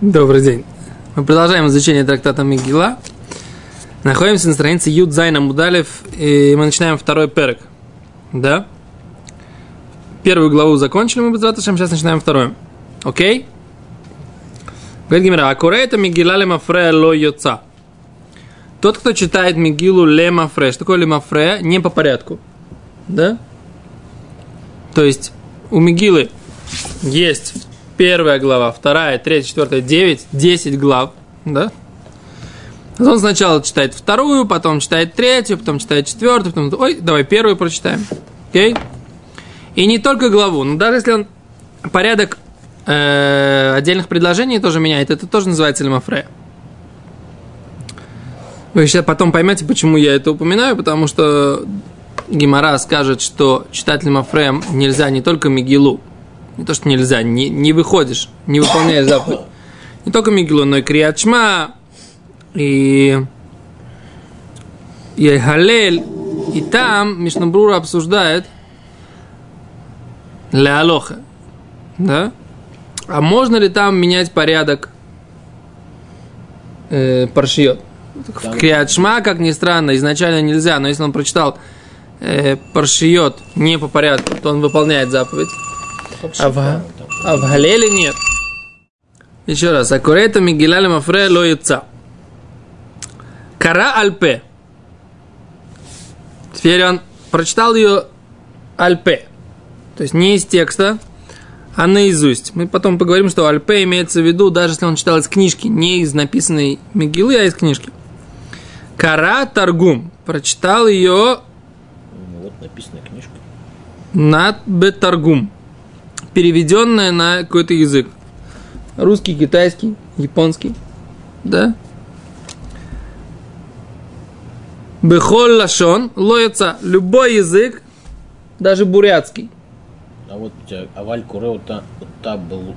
Добрый день. Мы продолжаем изучение трактата Мигила. Находимся на странице Юд Зайна Мудалев, и мы начинаем второй перек. Да? Первую главу закончили мы, сейчас начинаем вторую. Окей? Говорит Гимера, акуре это Мигила лемафре ло йоца. Тот, кто читает Мигилу лемафре, что такое лемафре? Не по порядку. Да? То есть у Мигилы есть первая глава, вторая, третья, четвертая, девять, десять глав, да? Он сначала читает вторую, потом читает третью, потом читает четвертую, потом, ой, давай первую прочитаем, окей? Okay? И не только главу, но даже если он порядок э, отдельных предложений тоже меняет, это тоже называется лимафрея. Вы сейчас потом поймете, почему я это упоминаю, потому что Гимара скажет, что читать лимафреем нельзя не только Мигилу, не то, что нельзя, не, не выходишь, не выполняешь заповедь. Не только Мигилу, но и Криачма, и, и Халель. И там Мишнабрура обсуждает Ля Алоха. Да? А можно ли там менять порядок э, паршиот? В Криачма, как ни странно, изначально нельзя, но если он прочитал э, паршиот не по порядку, то он выполняет заповедь. А в, а в Галеле нет. Еще раз. Акурета Мигиляля Мафре ло яца. Кара Альпе. Теперь он прочитал ее Альпе. То есть не из текста, а наизусть. Мы потом поговорим, что Альпе имеется в виду, даже если он читал из книжки, не из написанной Мигилы, а из книжки. Кара Таргум. Прочитал ее... Вот написана книжка. Над Бетаргум переведенное на какой-то язык. Русский, китайский, японский. Да? Бехоль лашон лоется любой язык, даже бурятский. А вот аваль куре ота был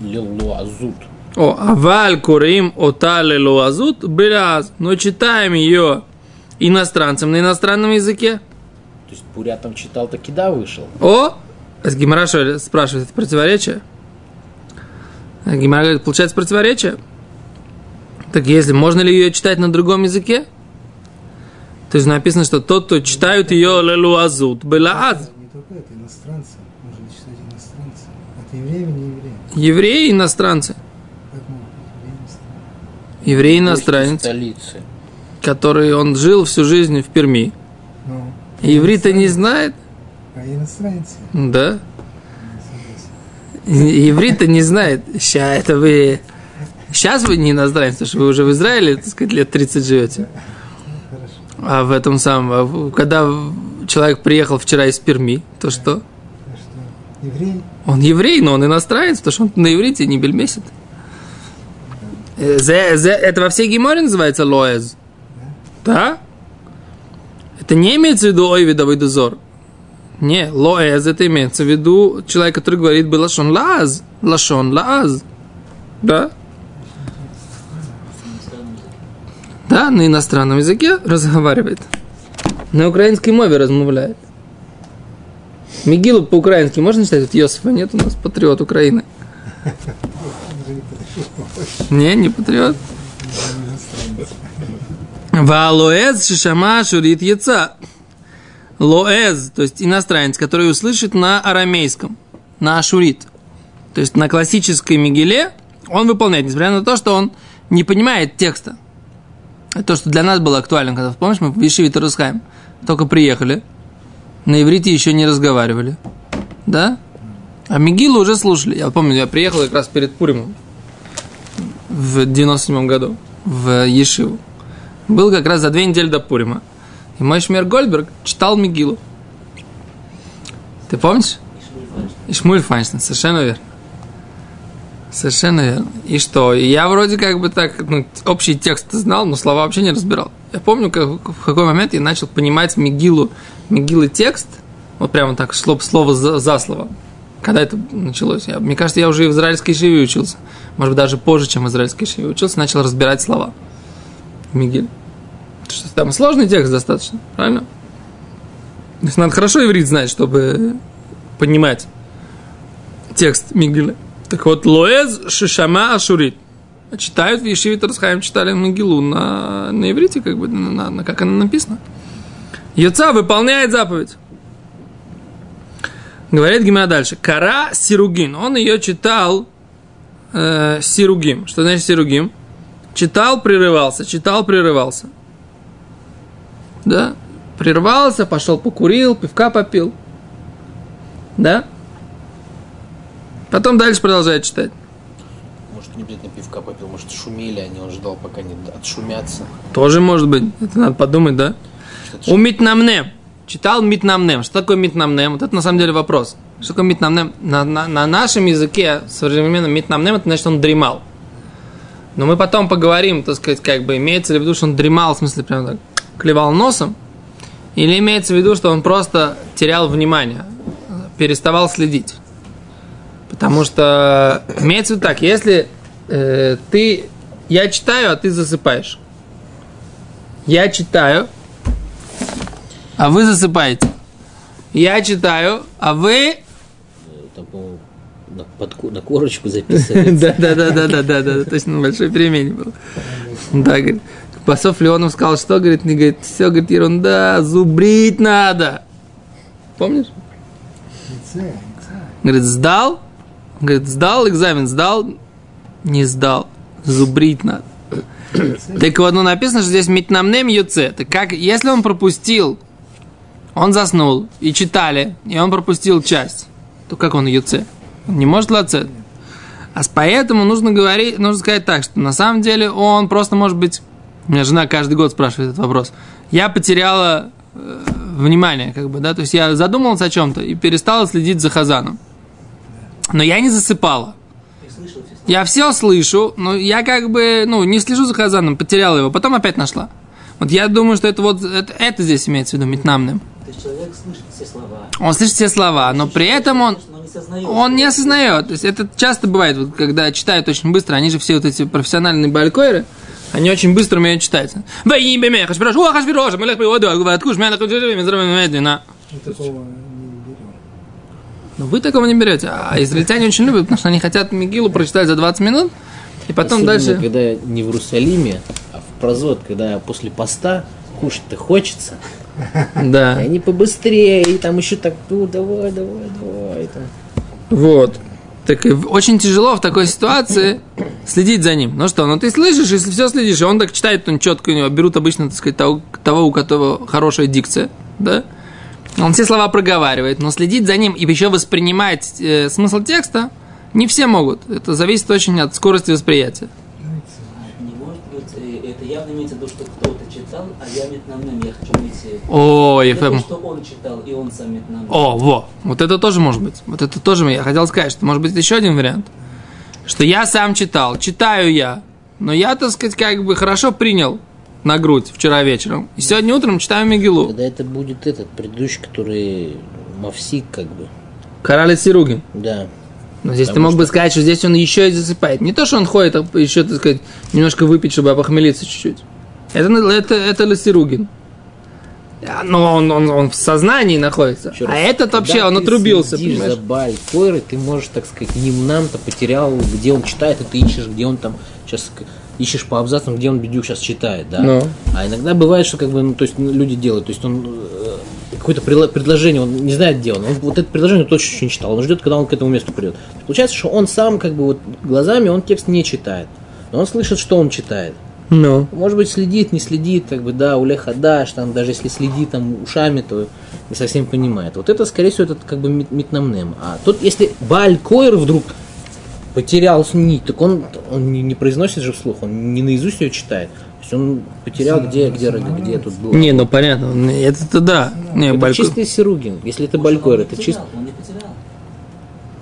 лилуазут. О, аваль курим ота лилуазут беляз. Но читаем ее иностранцам на иностранном языке. То есть бурятам читал, таки да вышел. О, Гимара спрашивает, это противоречие? Гимара говорит, получается противоречие? Так если, можно ли ее читать на другом языке? То есть написано, что тот, кто читают ее лелуазут, белааз. Не только это, иностранцы. Можно читать иностранцы. Это евреи или не евреи? Евреи иностранцы. Как могут быть евреи иностранец, Столицы. который он жил всю жизнь в Перми. Ну, Еврей-то не знает, а иностранцы. да? Еврей-то не знает. Сейчас это вы... Сейчас вы не иностранец, потому что вы уже в Израиле, так сказать, лет 30 живете. А в этом самом, а когда человек приехал вчера из Перми, то что? Еврей? Он еврей, но он иностранец, потому что он на иврите не бельмесит. Э, зе- зе- Это во всей Геморе называется лоэз. Да? Это не имеется в виду ойвидовый дозор. Не, лоэз это имеется в виду человек, который говорит бы лашон лааз. Лашон лааз. Да? Да, на иностранном языке разговаривает. На украинской мове размовляет. Мигилу по-украински можно читать? Вот Йосифа нет у нас, патриот Украины. Не, не патриот. Валоэз шишама шурит яца. Лоэз, то есть иностранец, который услышит на арамейском, на ашурит. То есть на классической мигеле он выполняет, несмотря на то, что он не понимает текста. Это то, что для нас было актуально, когда, помнишь, мы в Ешиве Тарусхайм только приехали, на иврите еще не разговаривали. Да? А Мигилу уже слушали. Я помню, я приехал как раз перед Пуримом в 97 году в Ешиву. Был как раз за две недели до Пурима. И мой Шмер Гольдберг читал Мигилу. Ты помнишь? Ишмуль Файнштейн, совершенно верно. Совершенно верно. И что? Я вроде как бы так, ну, общий текст знал, но слова вообще не разбирал. Я помню, как, в какой момент я начал понимать Мигилу, Мигилы текст, вот прямо так, слово, слово за, за слово. Когда это началось? Я, мне кажется, я уже и в израильской шиве учился. Может быть, даже позже, чем в израильской шиве учился, начал разбирать слова. Мигиль. Что там сложный текст достаточно, правильно? То есть надо хорошо иврит знать, чтобы понимать текст Мигиля. Так вот, Лоэз Шишама Ашурит. читают в Ешиве Тарсхайм, читали Могилу на, на иврите, как бы, на, на, как она написана. Йоца выполняет заповедь. Говорит Гима дальше. Кара Сиругин. Он ее читал э, Сиругим. Что значит Сиругим? Читал, прерывался, читал, прерывался. Да? Прервался, пошел покурил, пивка попил. Да? Потом дальше продолжает читать. Может, не обязательно пивка попил, может, шумели они, он ждал, пока не отшумятся. Тоже может быть. Это надо подумать, да? У Митнамнем. Читал Митнамнем. Что такое Митнамнем? Вот это на самом деле вопрос. Что такое Митнамнем? На, на, на нашем языке современном Митнамнем это значит, он дремал. Но мы потом поговорим, так сказать, как бы имеется ли в виду, что он дремал, в смысле, прям так клевал носом, или имеется в виду, что он просто терял внимание, переставал следить. Потому что имеется в виду так, если э, ты, я читаю, а ты засыпаешь. Я читаю, а вы засыпаете. Я читаю, а вы... Там, на, под на корочку записывается. Да, да, да, да, да, да, да, точно на большой перемене был. Да, говорит. Басов Леонов сказал, что, говорит, не говорит, все, говорит, ерунда, зубрить надо. Помнишь? Говорит, сдал? Говорит, сдал экзамен, сдал? Не сдал. Зубрить надо. Так вот, ну написано, что здесь митнамнем юце. Так как, если он пропустил, он заснул, и читали, и он пропустил часть, то как он юце? Он не может лацет. А поэтому нужно говорить, нужно сказать так, что на самом деле он просто может быть... У меня жена каждый год спрашивает этот вопрос. Я потеряла э, внимание, как бы, да, то есть я задумался о чем-то и перестала следить за Хазаном. Но я не засыпала. Я все слышу, но я как бы, ну, не слежу за Хазаном, потеряла его, потом опять нашла. Вот я думаю, что это вот, это, это здесь имеется в виду, метнамным. То есть человек слышит все слова. Он слышит все слова, но при этом он, он не осознает. То есть это часто бывает, вот, когда читают очень быстро, они же все вот эти профессиональные балькойры, они очень быстро умеют читать. Во имя меня, Хашпирош, о, Хашпирош, мы лех приводу, откуш, меня такой медленно. Мы такого не берем. Но вы такого не берете. А израильтяне очень любят, потому что они хотят Мигилу прочитать за 20 минут, и потом Особенно, дальше... когда я не в Иерусалиме, а в Прозот, когда после поста кушать-то хочется, и Да. они побыстрее, и там еще так, ну, давай, давай, давай. Там. Вот. Так очень тяжело в такой ситуации следить за ним. Ну что, ну ты слышишь, если все следишь, и он так читает, он четко, у него берут обычно, так сказать, того, того, у которого хорошая дикция, да? Он все слова проговаривает, но следить за ним и еще воспринимать э, смысл текста не все могут. Это зависит очень от скорости восприятия. Не может быть, это явно имеется в виду, что кто-то читал, а я метнамным, я хочу быть... э, О, Не то, что он читал, и он сам метнамным. О, во, вот это тоже может быть. Вот это тоже я хотел сказать, что может быть еще один вариант. Что я сам читал, читаю я, но я, так сказать, как бы хорошо принял на грудь вчера вечером. И сегодня утром читаю Мегилу. Когда это будет этот предыдущий, который Мавсик, как бы. Карали Сиругин. Да. Но здесь ты Потому мог бы сказать, что здесь он еще и засыпает. Не то, что он ходит, а еще, так сказать, немножко выпить, чтобы опохмелиться чуть-чуть. Это, это, это Ласиругин. А, Но он, он, он в сознании находится. Еще а раз, этот вообще, он ты отрубился, понимаешь? за Баль ты можешь, так сказать, немнам-то потерял, где он читает, и ты ищешь, где он там сейчас ищешь по абзацам, где он бедюк сейчас читает, да? Ну. А иногда бывает, что как бы, ну, то есть ну, люди делают, то есть он э, какое-то предложение, он не знает, где он. Он вот это предложение точно еще не читал, он ждет, когда он к этому месту придет. Получается, что он сам как бы вот глазами он текст не читает, но он слышит, что он читает. Ну. Может быть, следит, не следит, как бы, да, улеха даш, там, даже если следит там ушами, то не совсем понимает. Вот это, скорее всего, этот как бы мит- митнамнем. А тут, если Баль Койр вдруг потерял нить, так он, он не, не произносит же вслух, он не наизусть ее читает. То есть он потерял, где, где, где тут было. Не, ну понятно, это-то да. Не, это Балько- чистый Сиругин. Если это Может, Баль Койр, он не это чисто... потерял, Он не потерял.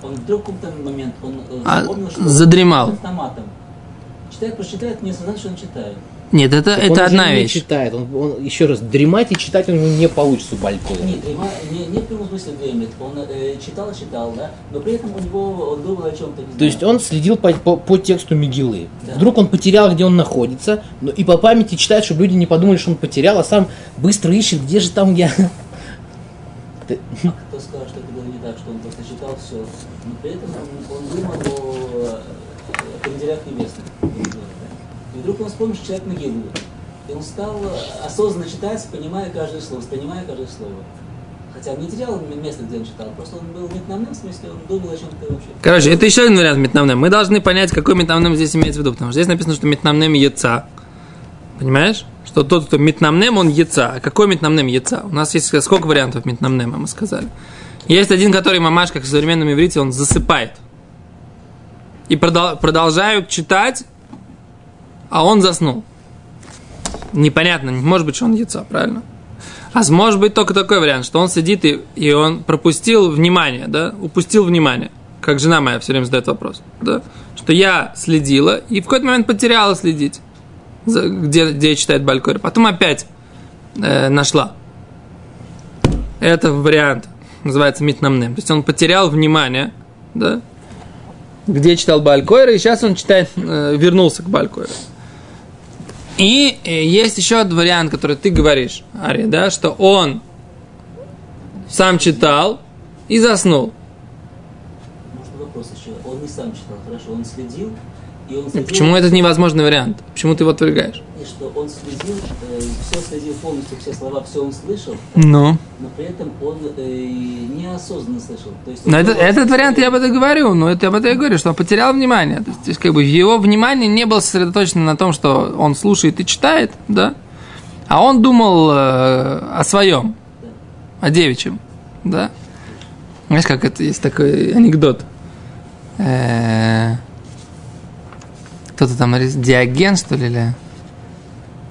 Он вдруг в какой-то момент, он э, А, запомнил, что задремал. он автоматом. Читает, прочитает, не осознает, что он читает. Нет, это, Так это он одна не вещь. читает. Он, он- еще раз, дремать и читать у него не получится у Баль Койра. Нет, дрема- не, не в прямом смысле дремлет. Он э, читал, читал, да, но при этом у него он думал о чем-то. не То есть он следил по, по, по тексту Мигилы. Да. Вдруг он потерял, где он находится, но и по памяти читает, чтобы люди не подумали, что он потерял, а сам быстро ищет, где же там я. Ты- Кто сказал, что это было не так, что он просто читал все. Но при этом он, он думал о канделях небесных. грубо говоря, да? И вдруг он вспомнил, что человек Мегилу. И он стал э, осознанно читать, понимая каждое слово, воспринимая каждое слово. Хотя он не терял место, где он читал, просто он был метномным, в смысле, он думал о чем-то вообще. Короче, это еще один вариант метнамнем. Мы должны понять, какой метнамнем здесь имеется в виду. Потому что здесь написано, что метнамнем яйца. Понимаешь? Что тот, кто метнамнем, он яйца. А какой метнамнем яйца? У нас есть сколько вариантов метнамнема, мы сказали. Есть один, который мамаш, как в современном иврите, он засыпает. И продол- продолжают читать, а он заснул. Непонятно, не может быть, что он яйца, правильно? А может быть только такой вариант, что он сидит и, и он пропустил внимание, да, упустил внимание. Как жена моя все время задает вопрос, да, что я следила и в какой-то момент потеряла следить, за- где, где читает Балькори. Потом опять э, нашла. Это вариант, называется митнамнем. То есть он потерял внимание, да, где читал Балькойра, и сейчас он читает, э, вернулся к Балькойру. И э, есть еще один вариант, который ты говоришь, Ари, да, что он сам читал и заснул. Может, вопрос еще. Он не сам читал, хорошо, он следил, Почему это невозможный вариант? Почему ты его отвергаешь? И что он следил, все следил полностью, все слова, все он слышал, Ну. но при этом он э, неосознанно слышал. То есть Но этот что- вариант я об этом говорю, но это я об этом и говорю, что он потерял внимание. То есть, как бы его внимание не было сосредоточено на том, что он слушает и читает, да, а он думал э, о своем, о девичьем, да. Знаешь, как это есть такой анекдот. Э, Кто-то там Диоген, что ли, или,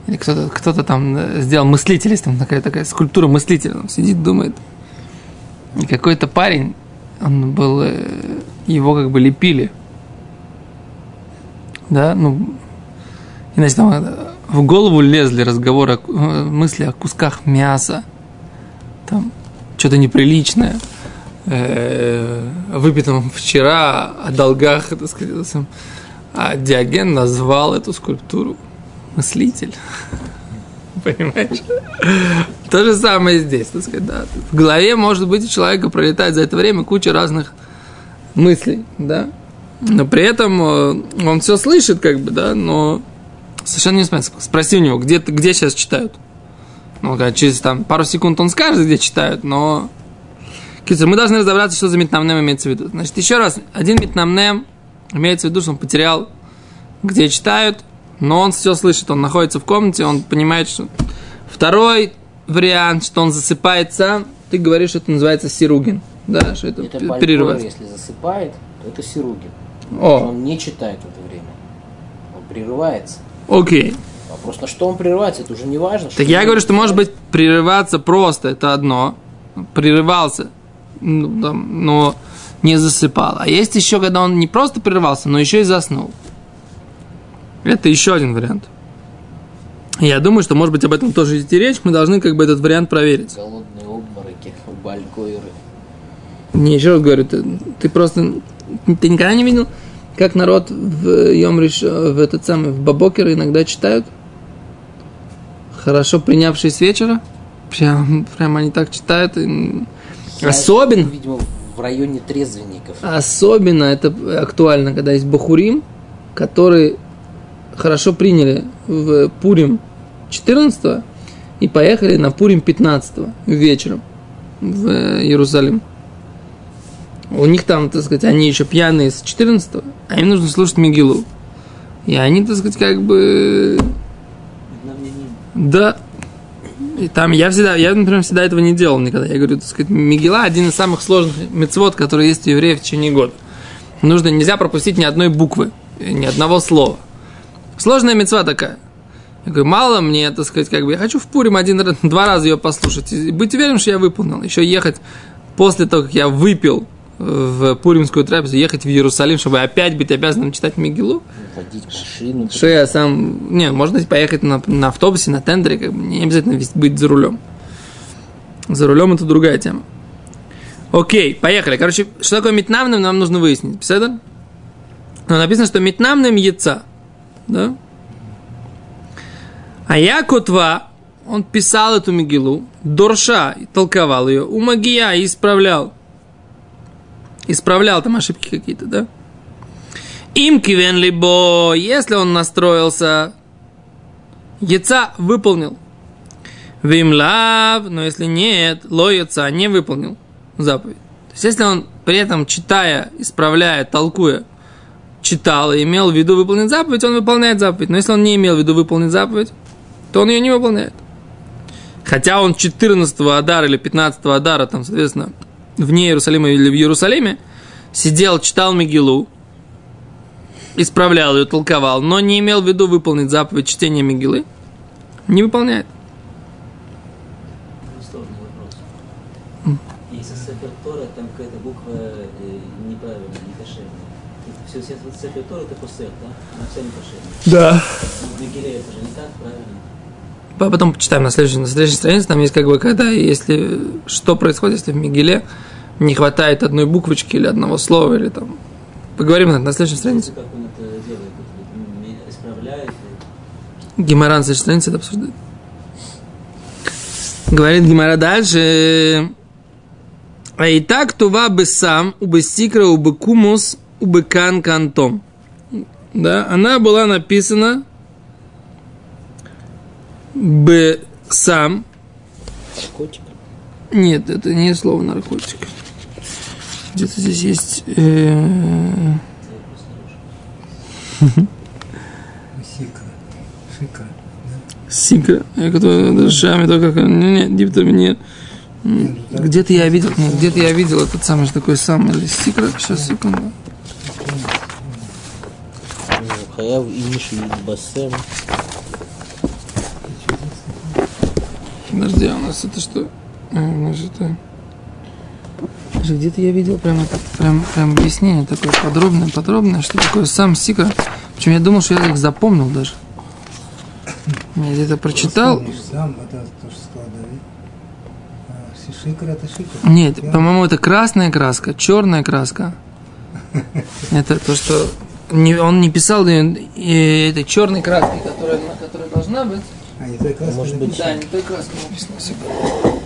или кто-то, кто-то там э, сделал мыслитель, есть там такая, такая скульптура мыслителя, он сидит, думает. И какой-то парень, он был, э, его как бы лепили. Да, ну, и, значит, там э, в голову лезли разговоры, мысли о кусках мяса, там, что-то неприличное, выпитом вчера, о долгах, так сказать. А Диоген назвал эту скульптуру мыслитель. Понимаешь? То же самое здесь, так сказать, да. В голове, может быть, у человека пролетает за это время куча разных мыслей, да. Но при этом э, он все слышит, как бы, да, но совершенно не смысл. Спроси у него, где, где сейчас читают. Ну, когда через там, пару секунд он скажет, где читают, но... Кицер, мы должны разобраться, что за метнамнем имеется в виду. Значит, еще раз, один метнамнем имеется в виду, что он потерял, где читают, но он все слышит, он находится в комнате, он понимает, что... Второй вариант, что он засыпает сам, ты говоришь, что это называется сиругин. Да, что это, Это п- Балькойр, перерывается. если засыпает, то это Сиругин. О, Он не читает в это время. Он прерывается. окей. Вопрос, на что он прерывается, это уже не важно. Так я говорю, что может быть прерываться просто, это одно. Прерывался, ну, там, но не засыпал. А есть еще, когда он не просто прерывался, но еще и заснул. Это еще один вариант. Я думаю, что, может быть, об этом тоже идти речь. Мы должны как бы этот вариант проверить. Голодные обмороки, Балькойры. Не, еще раз говорю, ты, ты просто... Ты никогда не видел, как народ в Йомриш, в этот самый, в Бабокер иногда читают? Хорошо принявшие с вечера? Прям, прям они так читают. и- Особенно, Видимо, в районе трезвенников. особенно это актуально, когда есть Бахурим, которые хорошо приняли в Пурим 14 и поехали на Пурим 15 вечером в Иерусалим. У них там, так сказать, они еще пьяные с 14 а им нужно слушать Мигилу. И они, так сказать, как бы... Да. И там я всегда, я, например, всегда этого не делал никогда. Я говорю, так сказать, Мигела один из самых сложных мецвод, которые есть у евреев в течение года. Нужно, нельзя пропустить ни одной буквы, ни одного слова. Сложная мецва такая. Я говорю, мало мне, так сказать, как бы, я хочу в Пурим один, два раза ее послушать. И быть уверен, что я выполнил. Еще ехать после того, как я выпил в Пуримскую трапезу, ехать в Иерусалим, чтобы опять быть обязанным читать машину. Что я сам... Не, можно поехать на, на автобусе, на тендере, как бы, не обязательно быть за рулем. За рулем это другая тема. Окей, поехали. Короче, что такое метнамным, нам нужно выяснить. Писать? Но написано, что метнамным яйца. Да? А я Котва, он писал эту Мигилу, Дорша, толковал ее, у Магия и исправлял. Исправлял там ошибки какие-то, да? Им кивен либо, если он настроился, яйца выполнил. Вим но если нет, ло яйца не выполнил заповедь. То есть, если он при этом, читая, исправляя, толкуя, читал и имел в виду выполнить заповедь, он выполняет заповедь. Но если он не имел в виду выполнить заповедь, то он ее не выполняет. Хотя он 14 Адара или 15 Адара, там, соответственно, вне Иерусалима или в Иерусалиме, сидел, читал Мегилу, исправлял ее, толковал, но не имел в виду выполнить заповедь чтения Мегилы, не выполняет. Сложный вопрос. Если Сефер Тора, там какая-то буква э, неправильная, не кошерная. Все, все Сефер Тора это посет, да? Она вся не кошерная. Да. Мегиле это же не так, правильно? Потом почитаем на следующей, на следующей странице. Там есть как бы, когда, если, что происходит, если в Мигеле не хватает одной буквочки или одного слова, или там. Поговорим на, на следующей странице. Как он это делает? Это м- исправляет? и- Гимара на следующей странице это обсуждает. Говорит Гимара дальше. А и так тува бы сам, убы сикра, убы кумус, убы кан кантом. Да, она была написана бы сам. Наркотик. Нет, это не слово наркотик. Где-то здесь есть... э, Сикра. Шикра. Сикра. Я который шами только как... Не, не, диптами нет. М, Где-то я видел, нет, где-то я видел этот самый же такой самый сикра. Сейчас, секунду. Хаяв Иниши Басем. Подожди, а у нас это что? А, у нас это... Даже Где-то я видел прям, это, прям, прям объяснение такое подробное, подробное, что такое сам сикра. Причем я думал, что я их запомнил даже. Я где-то прочитал. Сам это то, что сказал. А, Шикра это шикра. Нет, по-моему, это красная краска, черная краска. Это то, что он не писал э, э, этой черной краской, которая, которая должна быть. А, не той краской Может быть, написано. Да, не той краской написано. секунду.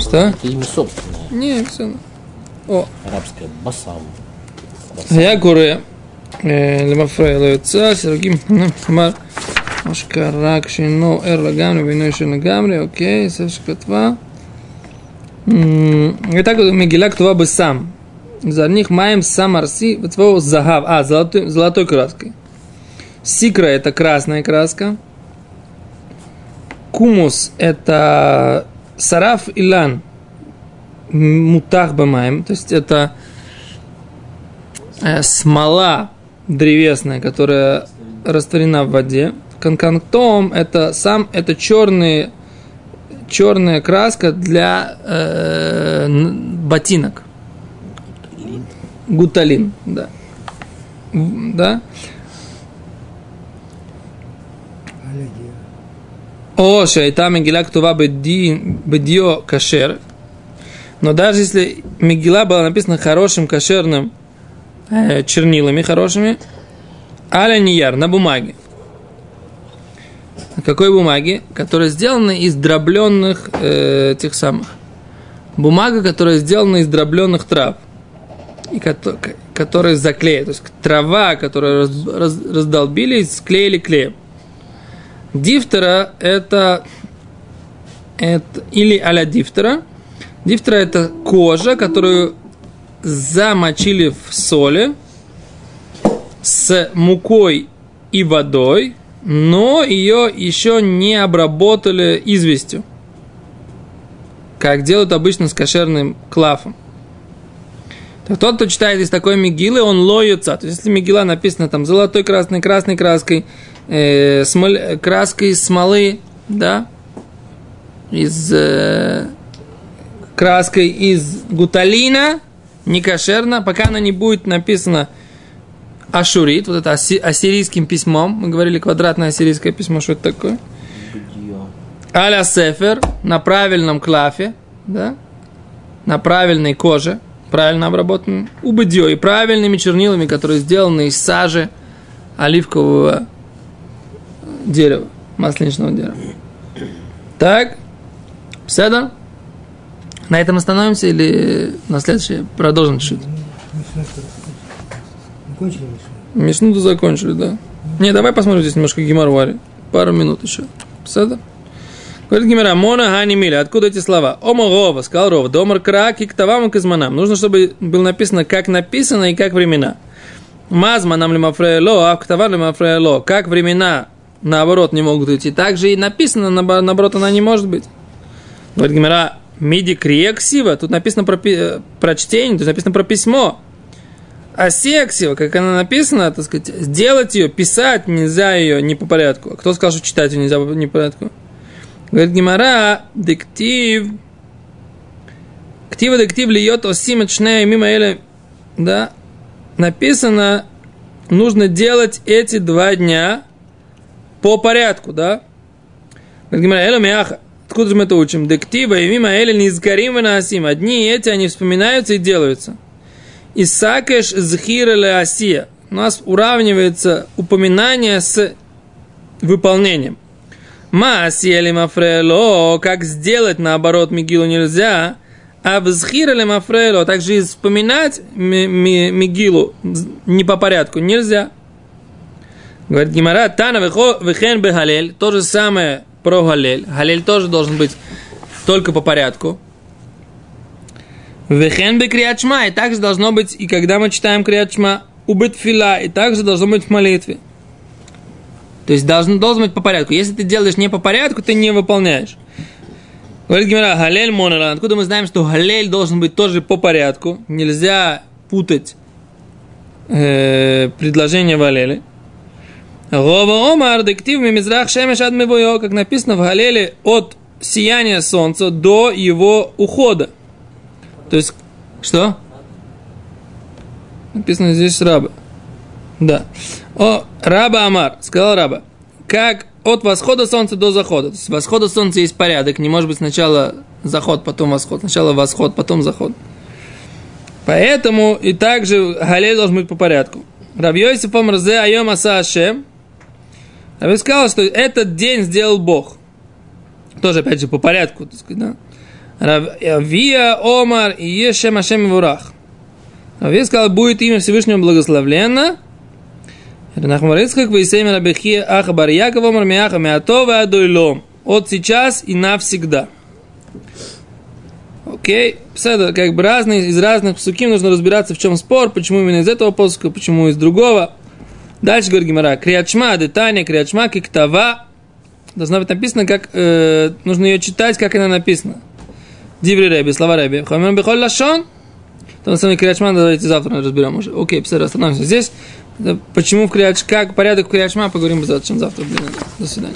Что? Это имя собственное, Не, все. О, арабское. Басам. היה קורא אה, למפרע לא יוצא, סירוגים, כלומר, מה שקרה כשאינו ער לגמרי ואינו ישן לגמרי, אוקיי, זה שכתבה. הייתה מגילה כתובה בסם. זרניך מים סם ארסי וצבעו זהב, а, золотой, золотой краской. Сикра это красная краска. Кумус это сараф илан мутах бамаем, то есть это э, смола древесная, которая растворена в воде. Канкантом это сам это черный, черная краска для э, ботинок. Гуталин, да. Да. О, шайта Мегила ктува бедио кашер. Но даже если Мегила была написана хорошим кошерным э, чернилами хорошими, аля нияр, на бумаге. На какой бумаге? Которая сделана из дробленных э, тех самых. Бумага, которая сделана из дробленных трав. И кото- к- которая заклеена. То есть трава, которую раз- раз- раздолбили склеили клеем. Дифтера это, это или аля дифтера. Дифтера это кожа, которую замочили в соли с мукой и водой, но ее еще не обработали известью, как делают обычно с кошерным клафом. Так тот, кто читает из такой мигилы, он лоется. То есть, если мигила написана там золотой, красной, красной краской, э, смоль- краской смолы, да, из э, краской из гуталина, не кошерно, пока она не будет написана ашурит, вот это ассирийским письмом, мы говорили квадратное ассирийское письмо, что это такое? Аля сефер на правильном клафе, да, на правильной коже, правильно обработанном, убыдьё и правильными чернилами, которые сделаны из сажи оливкового дерева, масличного дерева. Так, Седа? На этом остановимся или на следующее продолжим чуть-чуть? Закончили Мишну? Мишну-то закончили, да. Не, давай посмотрим здесь немножко Гимарвари. Пару минут еще. Сада? Говорит Гимара, Мона Хани Миля. Откуда эти слова? Ома Рова, сказал Рова. Домар Крак и Ктавам и Казманам. Нужно, чтобы было написано, как написано и как времена. Мазма нам лимафрейло, а Ктавам лимафрейло. Как времена, наоборот, не могут идти. Так же и написано, наобо- наоборот, она не может быть. Говорит Гимара, Миди Криексива. Тут написано про, про чтение, тут написано про письмо. А сексива, как она написана, так сказать, сделать ее, писать нельзя ее не по порядку. А кто сказал, что читать ее нельзя не по порядку? Говорит Гимара, диктив, ктива диктив льет осима чнея мимо эля, да, написано, нужно делать эти два дня по порядку, да? Откуда же мы это учим? Диктива и мимо эля низгарим и наасим, одни эти, они вспоминаются и делаются. Исакеш зхира леасия. У нас уравнивается упоминание с выполнением. Маасия лимафрело, как сделать наоборот Мигилу нельзя, а взхира лимафрело, также и вспоминать ми- ми- Мигилу не по порядку нельзя. Говорит Гимара, Тана вехен бехалель, то же самое про галель. Галель тоже должен быть только по порядку. Вехен бы криачма, и также должно быть, и когда мы читаем криачма, убыть фила, и также должно быть в молитве. То есть должен, должен быть по порядку. Если ты делаешь не по порядку, ты не выполняешь. Говорит Гимара, галель монера. Откуда мы знаем, что галель должен быть тоже по порядку? Нельзя путать э, предложение валели. Гова омар дектив мимизрах шемеш ад как написано в галеле, от сияния солнца до его ухода. То есть, что? Написано здесь раба. Да. О, раба Амар, сказал раба, как от восхода солнца до захода. То есть восхода солнца есть порядок, не может быть сначала заход, потом восход. Сначала восход, потом заход. Поэтому и также Галель должен быть по порядку. Рабьёйсиф Омрзе Айом Аса Ашем. Раби сказал, что этот день сделал Бог. Тоже, опять же, по порядку, так сказать, да. Вия Омар и Ешем Ашем Вурах. Рави сказал, будет имя Всевышнего благословленно. Ренахмарицкак Вейсейм Рабихи Ахабар Яков Омар Миаха Миатова Адуйлом. От сейчас и навсегда. Окей, okay. как бы разные, из разных псуким нужно разбираться, в чем спор, почему именно из этого посука, почему из другого. Дальше говорит Гимара, криачма, детание, криачма, киктава. Должна быть написано, как э, нужно ее читать, как она написана. Диври Рэби, слова Рэби. Хомер бихоль лашон. Там на Криачма, давайте завтра разберем уже. Окей, все, остановимся здесь. Почему в Криач, как порядок в Криачма, поговорим завтра, чем завтра. Блин, до свидания.